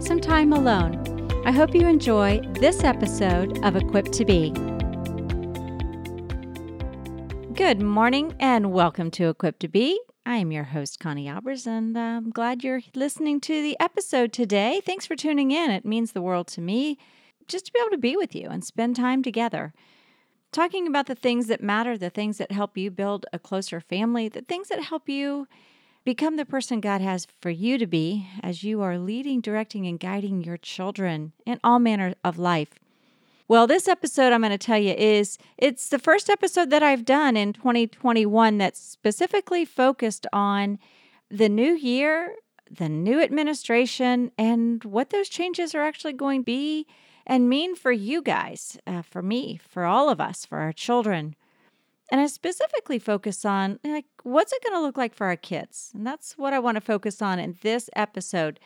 some time alone, I hope you enjoy this episode of Equipped to Be. Good morning and welcome to Equipped to Be. I am your host, Connie Albers, and I'm glad you're listening to the episode today. Thanks for tuning in. It means the world to me just to be able to be with you and spend time together. Talking about the things that matter, the things that help you build a closer family, the things that help you become the person God has for you to be as you are leading, directing, and guiding your children in all manner of life. Well, this episode I'm going to tell you is it's the first episode that I've done in 2021 that's specifically focused on the new year, the new administration, and what those changes are actually going to be and mean for you guys, uh, for me, for all of us, for our children. And I specifically focus on like what's it going to look like for our kids? And that's what I want to focus on in this episode.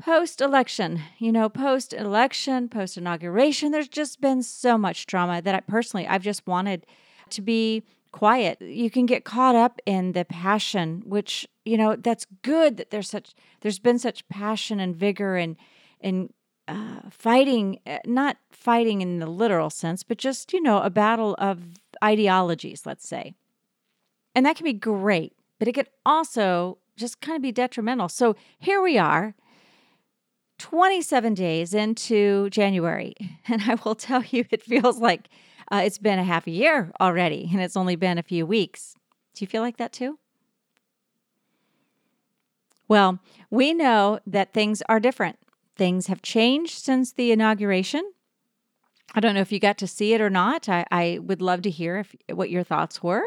Post election, you know, post election, post inauguration, there's just been so much drama that I personally I've just wanted to be quiet. You can get caught up in the passion, which, you know, that's good that there's such there's been such passion and vigor and and uh, fighting, uh, not fighting in the literal sense, but just, you know, a battle of ideologies, let's say. And that can be great, but it could also just kind of be detrimental. So here we are, 27 days into January. And I will tell you, it feels like uh, it's been a half a year already, and it's only been a few weeks. Do you feel like that too? Well, we know that things are different things have changed since the inauguration. I don't know if you got to see it or not. I, I would love to hear if, what your thoughts were.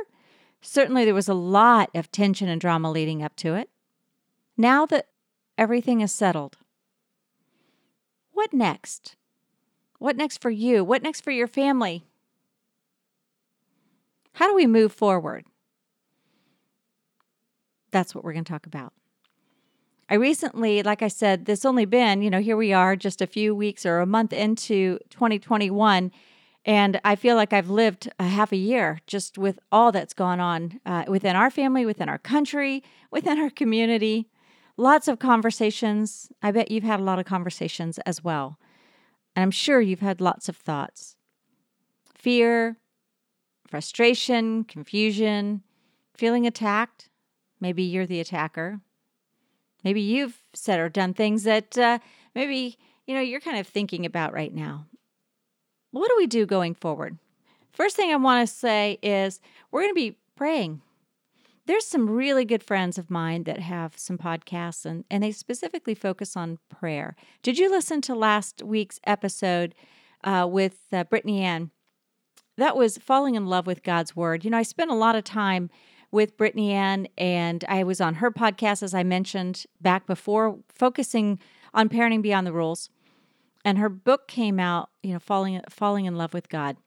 Certainly, there was a lot of tension and drama leading up to it. Now that everything is settled, what next? What next for you? What next for your family? How do we move forward? That's what we're going to talk about. I recently, like I said, this only been, you know, here we are just a few weeks or a month into 2021. And I feel like I've lived a half a year just with all that's gone on uh, within our family, within our country, within our community. Lots of conversations. I bet you've had a lot of conversations as well. And I'm sure you've had lots of thoughts fear, frustration, confusion, feeling attacked. Maybe you're the attacker. Maybe you've said or done things that uh, maybe you know you're kind of thinking about right now. What do we do going forward? First thing I want to say is we're going to be praying. There's some really good friends of mine that have some podcasts and, and they specifically focus on prayer. Did you listen to last week's episode uh, with uh, Brittany Ann? That was falling in love with God's word. You know, I spent a lot of time with Brittany Ann, and I was on her podcast, as I mentioned back before, focusing on parenting beyond the rules. And her book came out, you know, falling falling in love with God,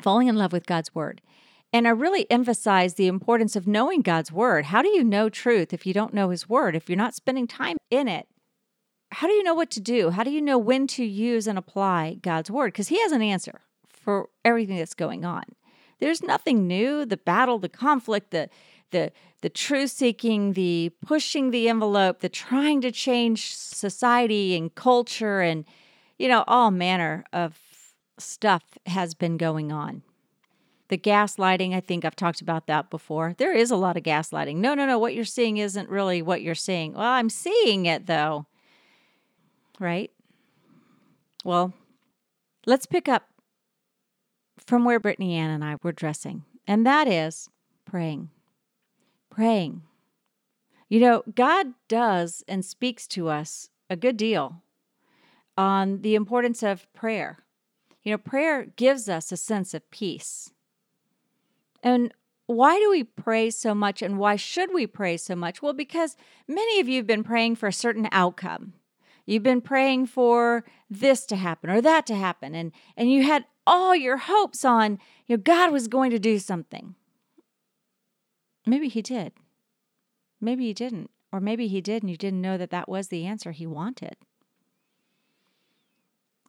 falling in love with God's word. And I really emphasize the importance of knowing God's word. How do you know truth if you don't know his word? If you're not spending time in it, how do you know what to do? How do you know when to use and apply God's word? Because he has an answer for everything that's going on. There's nothing new. The battle, the conflict, the the the truth seeking, the pushing the envelope, the trying to change society and culture and you know, all manner of stuff has been going on. The gaslighting, I think I've talked about that before. There is a lot of gaslighting. No, no, no, what you're seeing isn't really what you're seeing. Well, I'm seeing it though. Right? Well, let's pick up from where Brittany Ann and I were dressing, and that is praying. Praying. You know, God does and speaks to us a good deal on the importance of prayer. You know, prayer gives us a sense of peace. And why do we pray so much and why should we pray so much? Well, because many of you have been praying for a certain outcome. You've been praying for this to happen or that to happen and and you had all your hopes on you know God was going to do something. Maybe he did. Maybe he didn't. Or maybe he did and you didn't know that that was the answer he wanted.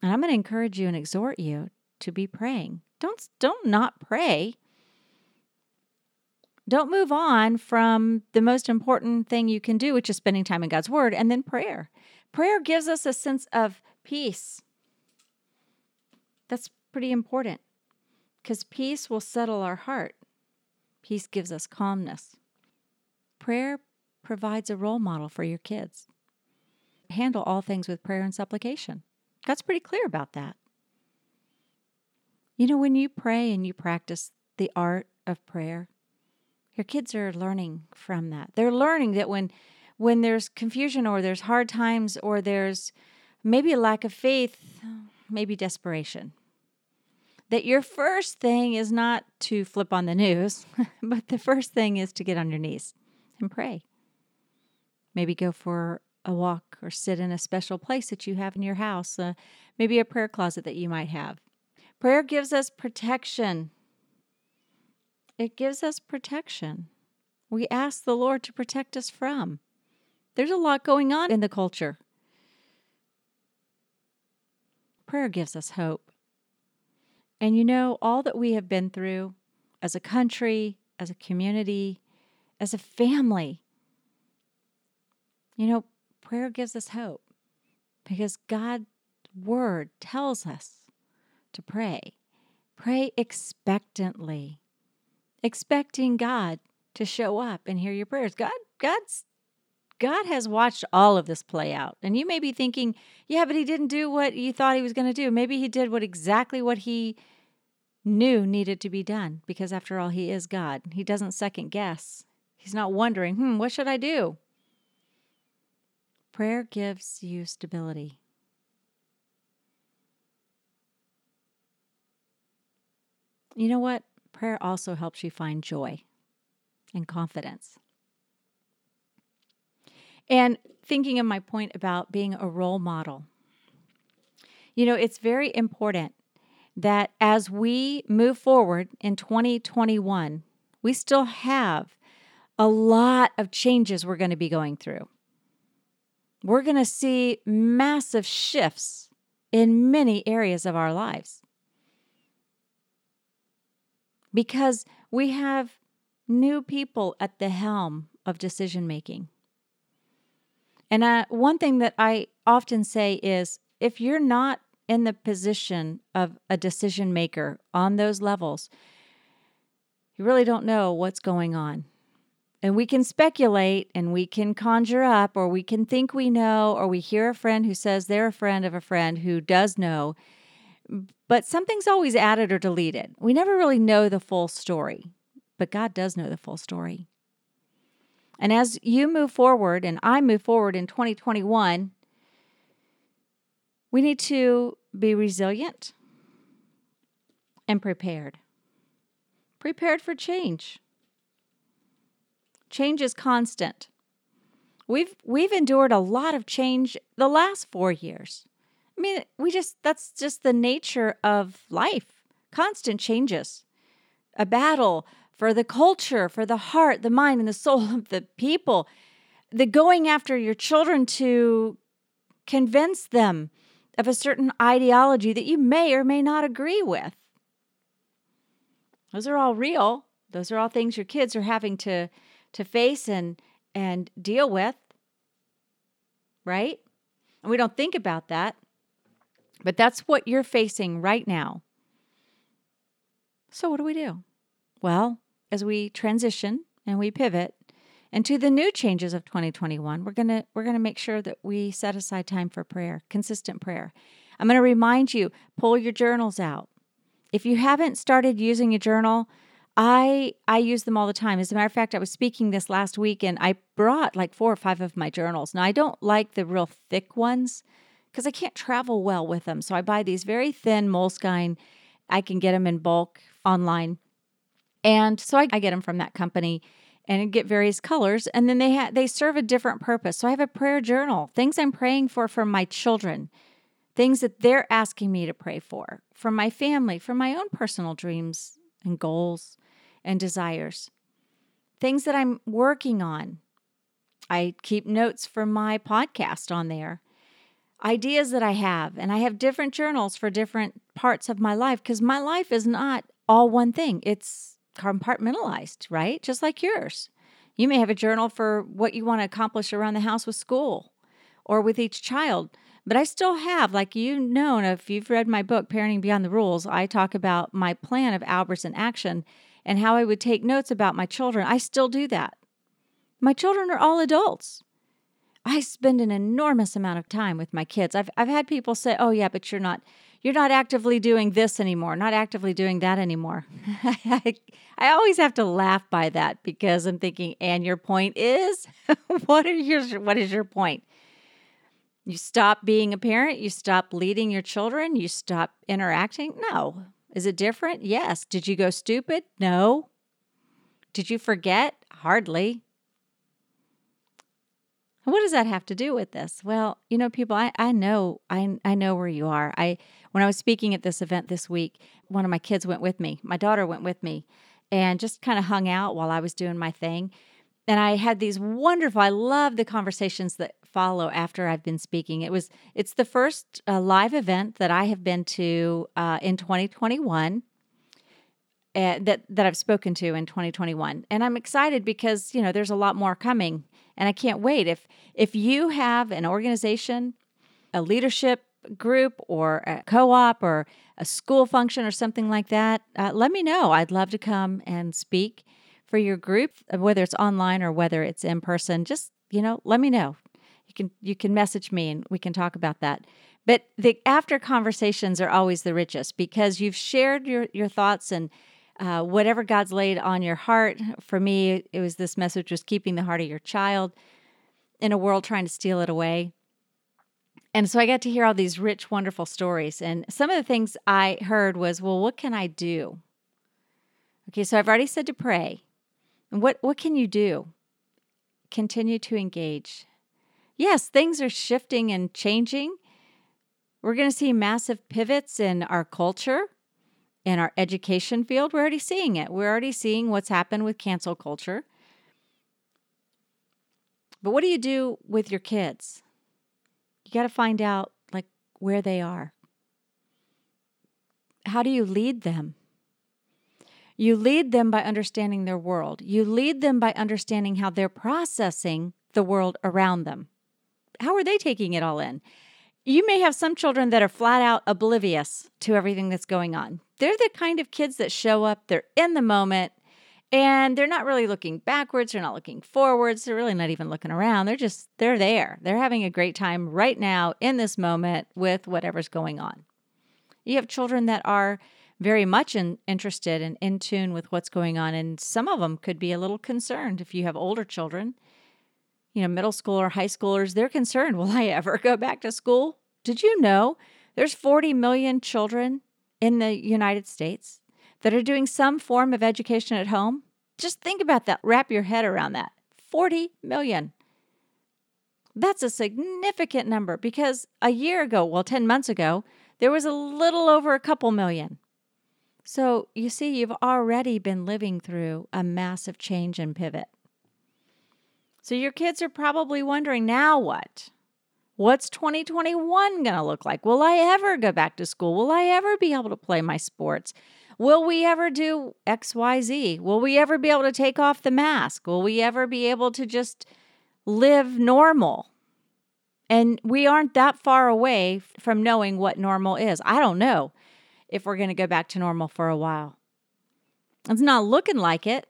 And I'm going to encourage you and exhort you to be praying. Don't don't not pray. Don't move on from the most important thing you can do, which is spending time in God's word and then prayer. Prayer gives us a sense of peace. That's pretty important because peace will settle our heart. Peace gives us calmness. Prayer provides a role model for your kids. Handle all things with prayer and supplication. God's pretty clear about that. You know, when you pray and you practice the art of prayer, your kids are learning from that. They're learning that when when there's confusion or there's hard times or there's maybe a lack of faith, maybe desperation, that your first thing is not to flip on the news, but the first thing is to get on your knees and pray. Maybe go for a walk or sit in a special place that you have in your house, uh, maybe a prayer closet that you might have. Prayer gives us protection. It gives us protection. We ask the Lord to protect us from. There's a lot going on in the culture. Prayer gives us hope. And you know, all that we have been through as a country, as a community, as a family, you know, prayer gives us hope because God's word tells us to pray. Pray expectantly, expecting God to show up and hear your prayers. God, God's God has watched all of this play out. And you may be thinking, yeah, but he didn't do what you thought he was going to do. Maybe he did what exactly what he knew needed to be done because after all he is God. He doesn't second guess. He's not wondering, "Hmm, what should I do?" Prayer gives you stability. You know what? Prayer also helps you find joy and confidence. And thinking of my point about being a role model, you know, it's very important that as we move forward in 2021, we still have a lot of changes we're going to be going through we're going to see massive shifts in many areas of our lives because we have new people at the helm of decision making. And uh, one thing that I often say is if you're not in the position of a decision maker on those levels, you really don't know what's going on. And we can speculate and we can conjure up, or we can think we know, or we hear a friend who says they're a friend of a friend who does know. But something's always added or deleted. We never really know the full story, but God does know the full story. And as you move forward, and I move forward in 2021, we need to be resilient and prepared. Prepared for change. Change is constant. We've we've endured a lot of change the last 4 years. I mean, we just that's just the nature of life. Constant changes. A battle for the culture, for the heart, the mind and the soul of the people. The going after your children to convince them of a certain ideology that you may or may not agree with. Those are all real. Those are all things your kids are having to to face and and deal with right and we don't think about that but that's what you're facing right now so what do we do well as we transition and we pivot into the new changes of 2021 we're going to we're going to make sure that we set aside time for prayer consistent prayer i'm going to remind you pull your journals out if you haven't started using a journal I I use them all the time. As a matter of fact, I was speaking this last week and I brought like four or five of my journals. Now I don't like the real thick ones because I can't travel well with them. So I buy these very thin Moleskine. I can get them in bulk online. And so I, I get them from that company. and get various colors and then they ha- they serve a different purpose. So I have a prayer journal, things I'm praying for for my children, things that they're asking me to pray for, for my family, for my own personal dreams and goals and desires. Things that I'm working on. I keep notes for my podcast on there. Ideas that I have, and I have different journals for different parts of my life because my life is not all one thing. It's compartmentalized, right? Just like yours. You may have a journal for what you want to accomplish around the house with school or with each child. But I still have, like you know, if you've read my book, Parenting Beyond the Rules, I talk about my plan of Albers in action and how I would take notes about my children. I still do that. My children are all adults. I spend an enormous amount of time with my kids. I've, I've had people say, oh, yeah, but you're not you're not actively doing this anymore, not actively doing that anymore. I, always have to laugh by that because I'm thinking, and your point is, what are your what is your point? You stop being a parent, you stop leading your children, you stop interacting? No. Is it different? Yes. Did you go stupid? No. Did you forget? Hardly. What does that have to do with this? Well, you know, people, I, I know, I, I know where you are. I, when I was speaking at this event this week, one of my kids went with me. My daughter went with me and just kind of hung out while I was doing my thing. And I had these wonderful, I love the conversations that follow after I've been speaking. It was, it's the first uh, live event that I have been to uh, in 2021. Uh, that that I've spoken to in 2021, and I'm excited because you know there's a lot more coming and I can't wait. If if you have an organization, a leadership group or a co-op or a school function or something like that, uh, let me know. I'd love to come and speak for your group, whether it's online or whether it's in person. Just you know, let me know. You can you can message me and we can talk about that. But the after conversations are always the richest because you've shared your your thoughts and uh, whatever God's laid on your heart. For me, it was this message was keeping the heart of your child in a world trying to steal it away. And so I got to hear all these rich, wonderful stories. And some of the things I heard was, well, what can I do? Okay, so I've already said to pray. And what, what can you do? Continue to engage. Yes, things are shifting and changing. We're going to see massive pivots in our culture in our education field, we're already seeing it. We're already seeing what's happened with cancel culture. But what do you do with your kids? You got to find out like where they are. How do you lead them? You lead them by understanding their world. You lead them by understanding how they're processing the world around them. How are they taking it all in? You may have some children that are flat out oblivious to everything that's going on. They're the kind of kids that show up, they're in the moment, and they're not really looking backwards, they're not looking forwards, they're really not even looking around. They're just, they're there. They're having a great time right now in this moment with whatever's going on. You have children that are very much in, interested and in tune with what's going on, and some of them could be a little concerned if you have older children you know, middle school or high schoolers, they're concerned, will I ever go back to school? Did you know there's 40 million children in the United States that are doing some form of education at home? Just think about that. Wrap your head around that. 40 million. That's a significant number because a year ago, well, 10 months ago, there was a little over a couple million. So you see, you've already been living through a massive change and pivot. So your kids are probably wondering now what? What's 2021 going to look like? Will I ever go back to school? Will I ever be able to play my sports? Will we ever do XYZ? Will we ever be able to take off the mask? Will we ever be able to just live normal? And we aren't that far away from knowing what normal is. I don't know if we're going to go back to normal for a while. It's not looking like it,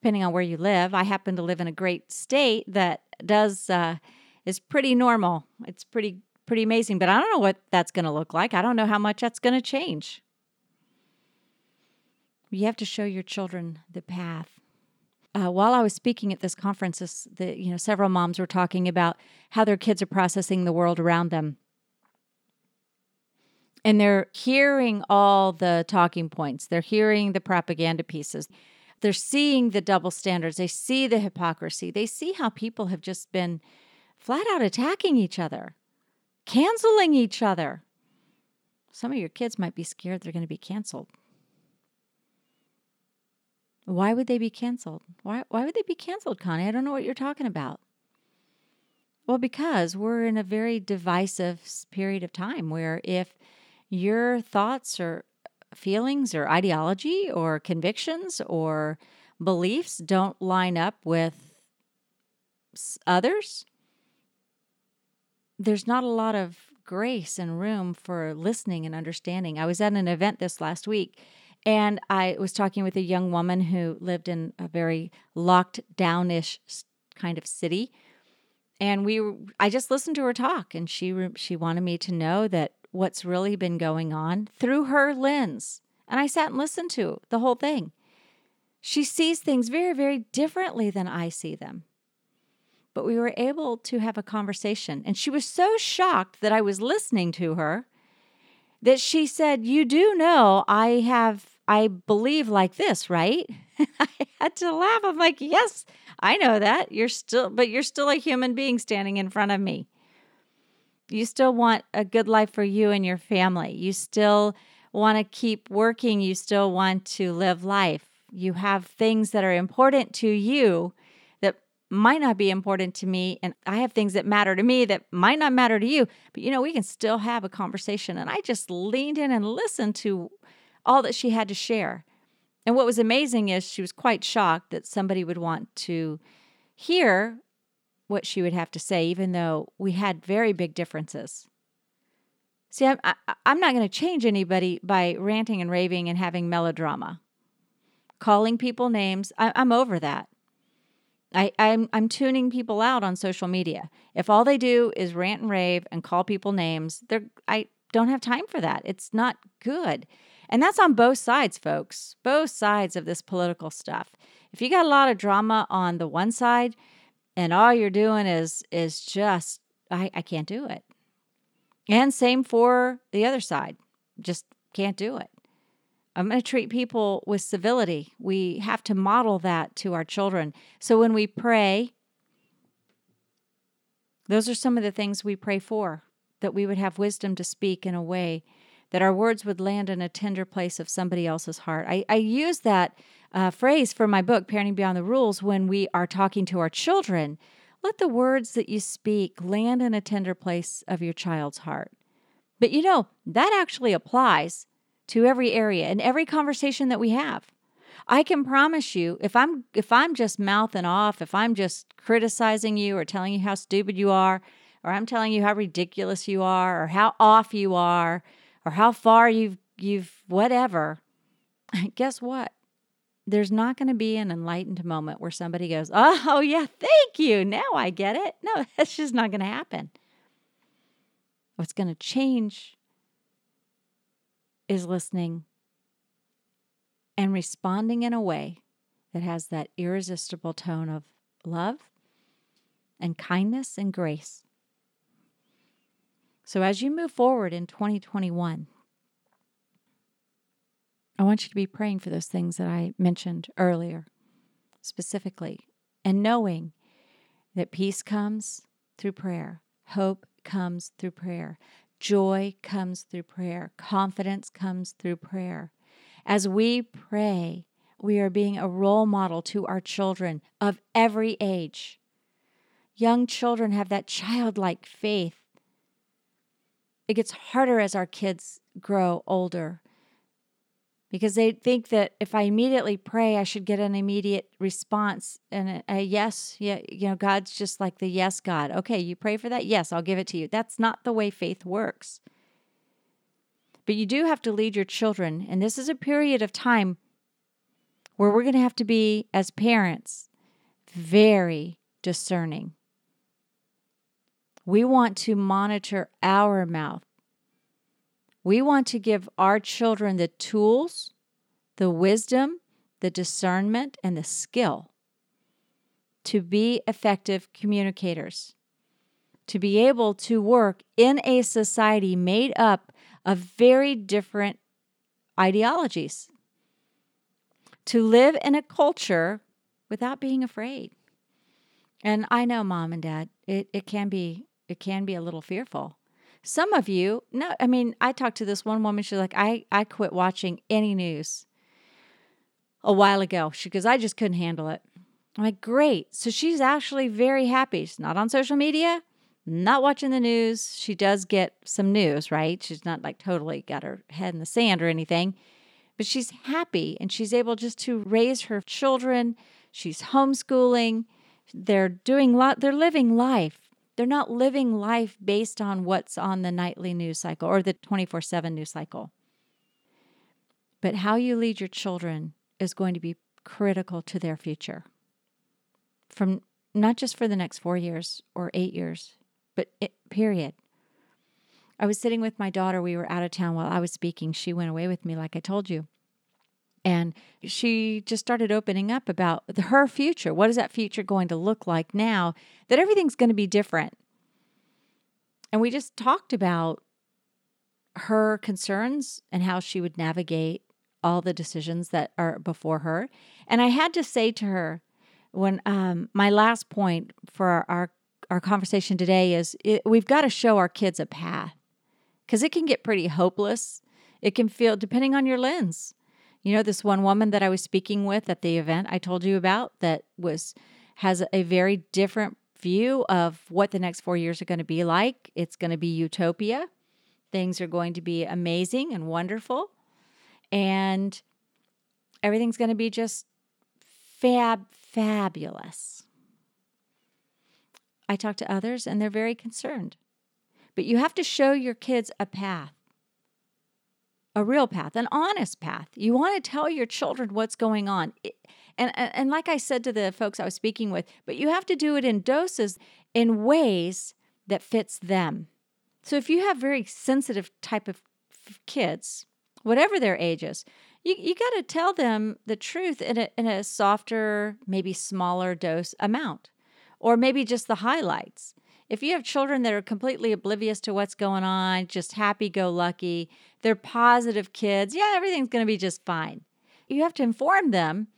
depending on where you live. I happen to live in a great state that does. Uh, is pretty normal. It's pretty pretty amazing, but I don't know what that's going to look like. I don't know how much that's going to change. You have to show your children the path. Uh, while I was speaking at this conference, this, the, you know, several moms were talking about how their kids are processing the world around them, and they're hearing all the talking points. They're hearing the propaganda pieces. they're seeing the double standards, they see the hypocrisy, they see how people have just been flat out attacking each other, canceling each other. Some of your kids might be scared they're going to be canceled. Why would they be canceled? Why, why would they be canceled, Connie? I don't know what you're talking about. Well, because we're in a very divisive period of time where if your thoughts or feelings or ideology or convictions or beliefs don't line up with others, there's not a lot of grace and room for listening and understanding. I was at an event this last week and I was talking with a young woman who lived in a very locked downish kind of city. And we I just listened to her talk and she she wanted me to know that what's really been going on through her lens. And I sat and listened to the whole thing. She sees things very, very differently than I see them. But we were able to have a conversation. And she was so shocked that I was listening to her that she said, You do know I have, I believe like this, right? I had to laugh. I'm like, Yes, I know that. You're still, but you're still a human being standing in front of me. You still want a good life for you and your family. You still want to keep working. You still want to live life. You have things that are important to you might not be important to me. And I have things that matter to me that might not matter to you. But you know, we can still have a conversation. And I just leaned in and listened to all that she had to share. And what was amazing is she was quite shocked that somebody would want to hear what she would have to say, even though we had very big differences. See, I'm, I, am i am not going to change anybody by ranting and raving and having melodrama. Calling people names, I, I'm over that. I, I'm, I'm tuning people out on social media. If all they do is rant and rave and call people names, they're, I don't have time for that. It's not good. And that's on both sides, folks, both sides of this political stuff. If you got a lot of drama on the one side, and all you're doing is is just I, I can't do it. And same for the other side. Just can't do it. I'm going to treat people with civility. We have to model that to our children. So when we pray, those are some of the things we pray for that we would have wisdom to speak in a way that our words would land in a tender place of somebody else's heart. I, I use that uh, phrase for my book, Parenting Beyond the Rules, when we are talking to our children. Let the words that you speak land in a tender place of your child's heart. But you know, that actually applies to every area and every conversation that we have. I can promise you if I'm if I'm just mouthing off, if I'm just criticizing you or telling you how stupid you are, or I'm telling you how ridiculous you are or how off you are or how far you've you've whatever, guess what? there's not going to be an enlightened moment where somebody goes, Oh, yeah, thank you. Now I get it. No, that's just not going to happen. What's going to change is listening and responding in a way that has that irresistible tone of love and kindness and grace. So as you move forward in 2021, I want you to be praying for those things that I mentioned earlier, specifically, and knowing that peace comes through prayer, hope comes through prayer, joy comes through prayer, confidence comes through prayer. As we pray, we are being a role model to our children of every age. Young children have that childlike faith. It gets harder as our kids grow older because they think that if I immediately pray, I should get an immediate response and a, a, yes. Yeah, you know, God's just like the yes God. Okay, you pray for that? Yes, I'll give it to you. That's not the way faith works. But you do have to lead your children, and this is a period of time where we're going to have to be, as parents, very discerning. We want to monitor our mouth we want to give our children the tools, the wisdom, the discernment, and the skill to be effective communicators, to be able to work in a society made up of very different ideologies. to live in a culture without being afraid. And I know, mom and dad, it, it can be it can be a little fearful. Some of you, no, I mean, I talked to this one woman. She's like, I, I quit watching any news a while ago. She goes, I just couldn't handle it. I'm like, great. So she's actually very happy. She's not on social media, not watching the news. She does get some news, right? She's not like totally got her head in the sand or anything, but she's happy and she's able just to raise her children. She's homeschooling. They're doing lot, they're living life. They're not living life based on what's on the nightly news cycle or the 24 7 news cycle. But how you lead your children is going to be critical to their future. From not just for the next four years or eight years, but it, period. I was sitting with my daughter. We were out of town while I was speaking. She went away with me, like I told you. And she just started opening up about her future. What is that future going to look like now that everything's going to be different? And we just talked about her concerns and how she would navigate all the decisions that are before her. And I had to say to her, when um, my last point for our, our, our conversation today is it, we've got to show our kids a path because it can get pretty hopeless. It can feel, depending on your lens. You know, this one woman that I was speaking with at the event I told you about that was has a very different view of what the next four years are going to be like. It's going to be utopia. Things are going to be amazing and wonderful and everything's going to be just fab, fabulous. I talk to others and they're very concerned. But you have to show your kids a path, a real path, an honest path. You want to tell your children what's going on. And, and like I said to the folks I was speaking with, but you have to do it in doses, in ways that fits them. So if you have very sensitive type of kids, whatever their ages, you, you got to tell them the truth in a, in a softer, maybe smaller dose amount, or maybe just the highlights. If you have children that are completely oblivious to what's going on, just happy go lucky, they're positive kids, yeah, everything's going to be just fine. You have to inform them,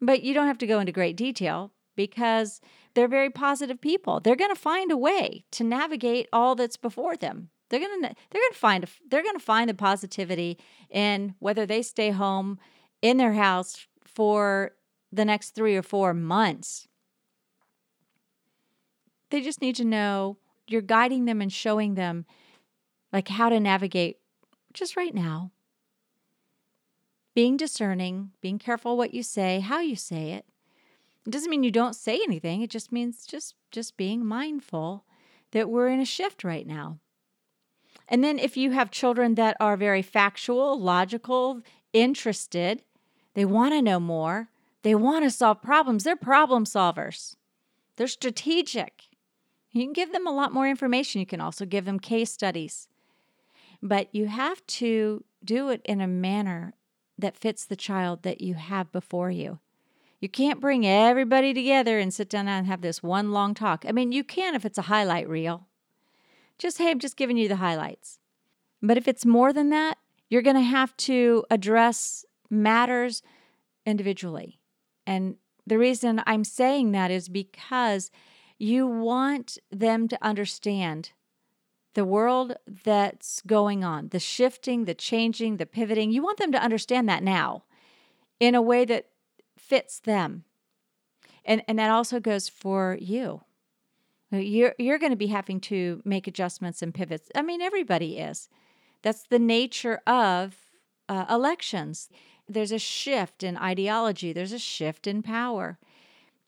but you don't have to go into great detail because they're very positive people. They're going to find a way to navigate all that's before them. They're gonna they're gonna find they're gonna find the positivity in whether they stay home in their house for the next three or four months. They just need to know you're guiding them and showing them like how to navigate just right now. Being discerning, being careful what you say, how you say it. It doesn't mean you don't say anything. It just means just just being mindful that we're in a shift right now. And then if you have children that are very factual, logical, interested, they want to know more, they want to solve problems, they're problem solvers. They're strategic. You can give them a lot more information. You can also give them case studies. But you have to do it in a manner that fits the child that you have before you. You can't bring everybody together and sit down and have this one long talk. I mean, you can if it's a highlight reel. Just, hey, I'm just giving you the highlights. But if it's more than that, you're going to have to address matters individually. And the reason I'm saying that is because you want them to understand the world that's going on, the shifting, the changing, the pivoting. You want them to understand that now in a way that fits them. And, and that also goes for you. You're you're going to be having to make adjustments and pivots. I mean, everybody is. That's the nature of uh, elections. There's a shift in ideology. There's a shift in power.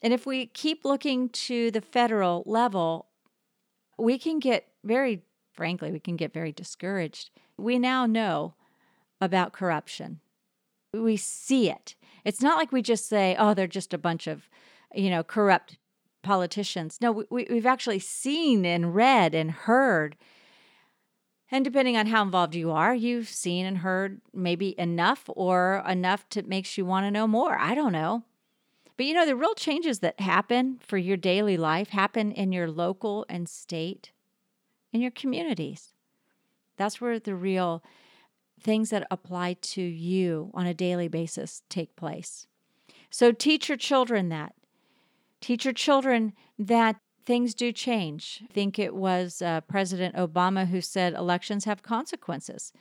And if we keep looking to the federal level, we can get very, frankly, we can get very discouraged. We now know about corruption. We see it. It's not like we just say, oh, they're just a bunch of, you know, corrupt politicians. No, we, we've actually seen and read and heard. And depending on how involved you are, you've seen and heard maybe enough or enough to makes you want to know more. I don't know. But you know, the real changes that happen for your daily life happen in your local and state, in your communities. That's where the real things that apply to you on a daily basis take place. So teach your children that. Teach your children that things do change. I think it was uh, President Obama who said elections have consequences.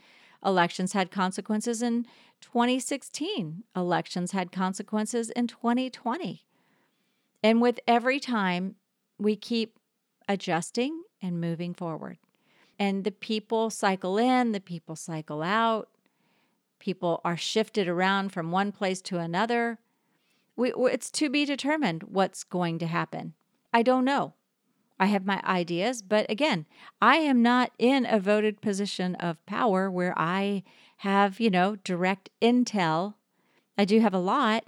Elections had consequences in 2016, elections had consequences in 2020. And with every time, we keep adjusting and moving forward. And the people cycle in, the people cycle out, people are shifted around from one place to another. We, it's to be determined what's going to happen. I don't know. I have my ideas, but again, I am not in a voted position of power where I have, you know, direct intel. I do have a lot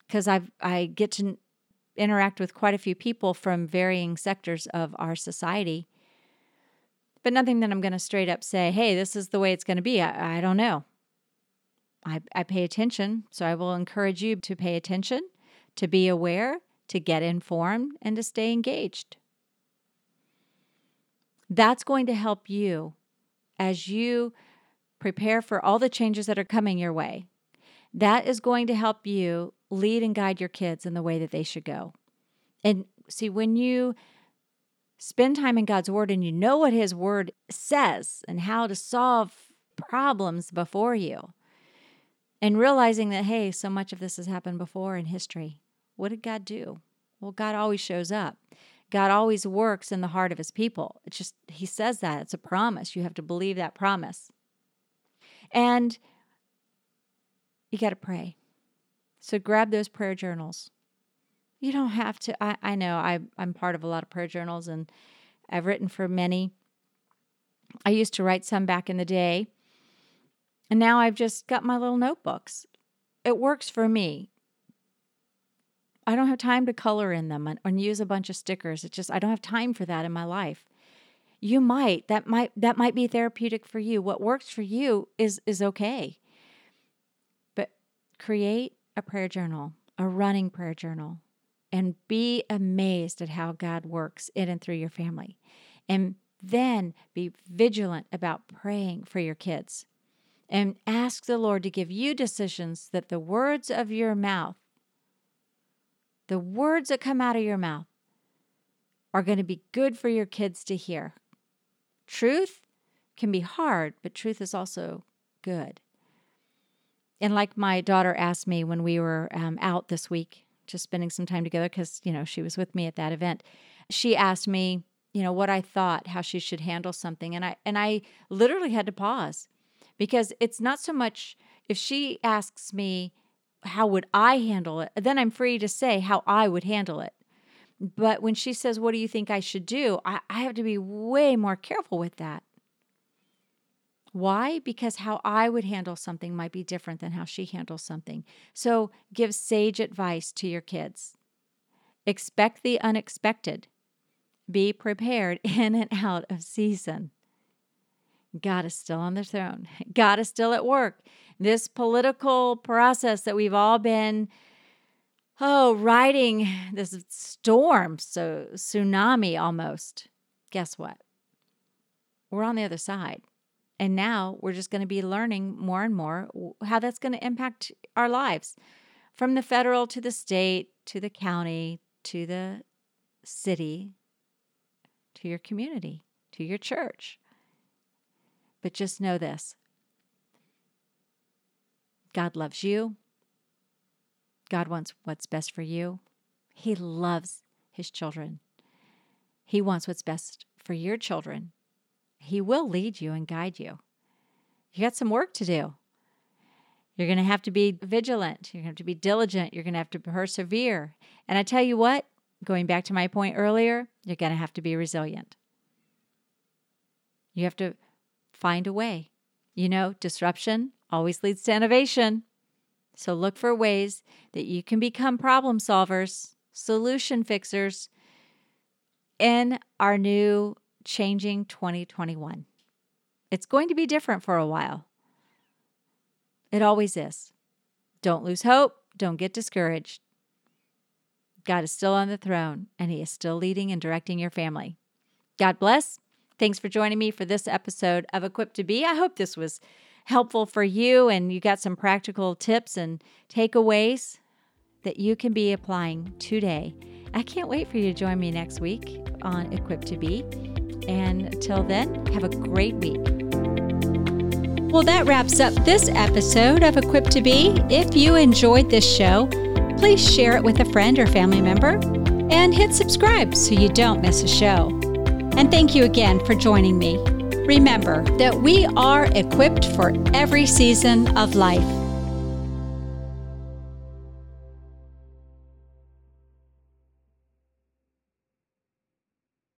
because I I get to interact with quite a few people from varying sectors of our society. But nothing that I'm going to straight up say, hey, this is the way it's going to be. I, I don't know. I, I pay attention, so I will encourage you to pay attention, to be aware, to get informed, and to stay engaged. That's going to help you as you prepare for all the changes that are coming your way. That is going to help you lead and guide your kids in the way that they should go. And see, when you spend time in God's Word and you know what His Word says and how to solve problems before you, and realizing that, hey, so much of this has happened before in history. What did God do? Well, God always shows up. God always works in the heart of his people. It's just, he says that. It's a promise. You have to believe that promise. And you got to pray. So grab those prayer journals. You don't have to. I, I know I, I'm part of a lot of prayer journals and I've written for many. I used to write some back in the day. And now I've just got my little notebooks. It works for me. I don't have time to color in them and, and use a bunch of stickers. It's just I don't have time for that in my life. You might that might that might be therapeutic for you. What works for you is is okay. But create a prayer journal, a running prayer journal, and be amazed at how God works in and through your family. And then be vigilant about praying for your kids and ask the Lord to give you decisions that the words of your mouth the words that come out of your mouth are going to be good for your kids to hear. Truth can be hard, but truth is also good. And like my daughter asked me when we were um, out this week, just spending some time together, because, you know, she was with me at that event, she asked me, you know, what I thought, how she should handle something. And I, and I literally had to pause because it's not so much if she asks me, how would I handle it? Then I'm free to say how I would handle it. But when she says, What do you think I should do? I, I have to be way more careful with that. Why? Because how I would handle something might be different than how she handles something. So give sage advice to your kids. Expect the unexpected. Be prepared in and out of season. God is still on the throne. God is still at work. This political process that we've all been, oh, riding this storm, so tsunami almost. Guess what? We're on the other side. And now we're just going to be learning more and more how that's going to impact our lives from the federal to the state to the county to the city to your community to your church. But just know this God loves you. God wants what's best for you. He loves his children. He wants what's best for your children. He will lead you and guide you. You got some work to do. You're going to have to be vigilant. You're going to have to be diligent. You're going to have to persevere. And I tell you what, going back to my point earlier, you're going to have to be resilient. You have to find a way. You know, disruption always leads to innovation. So look for ways that you can become problem solvers, solution fixers in our new changing 2021. It's going to be different for a while. It always is. Don't lose hope. Don't get discouraged. God is still on the throne and He is still leading and directing your family. God bless. Thanks for joining me for this episode of Equipped to Be. I hope this was helpful for you and you got some practical tips and takeaways that you can be applying today. I can't wait for you to join me next week on Equipped to Be. And until then, have a great week. Well, that wraps up this episode of Equipped to Be. If you enjoyed this show, please share it with a friend or family member and hit subscribe so you don't miss a show. And thank you again for joining me. Remember that we are equipped for every season of life.